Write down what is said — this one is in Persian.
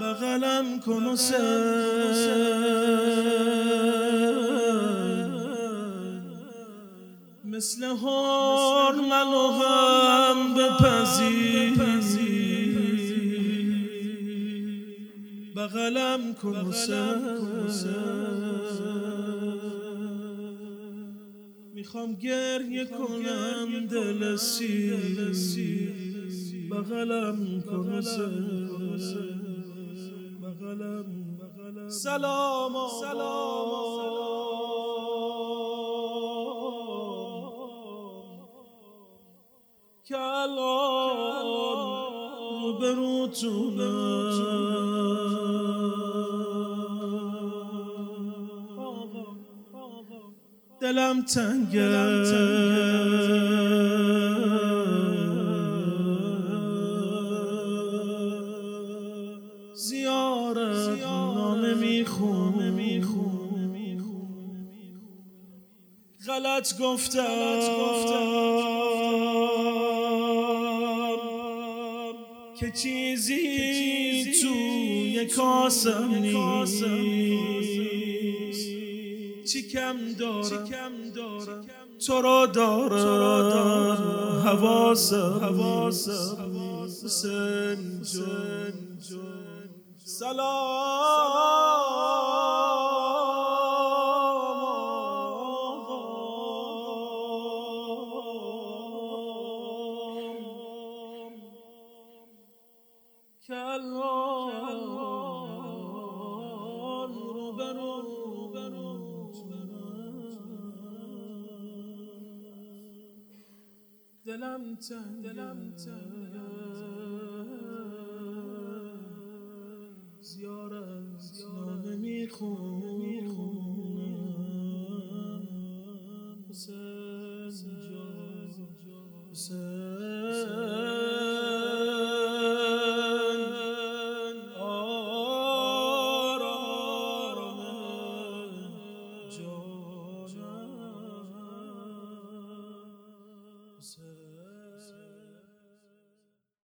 بغلم کن و مثل هار منو هم بپذیر. بغلم کن و می‌خوام گریه کنم دل سی بغلم کن بغلم سلام سلام که الان دلم تنگه. زیارت نامه می‌خونه غلط گفتم. که چیزی توی کاسم نیست. چی کم دارم؟ تو را دارم. حواسم حواسم حسین جان. سلام. کلان رو برو دلم تنگ. دلم تنگ. زیارت نامه می‌خونم. حسین جان حسین آرام جانم.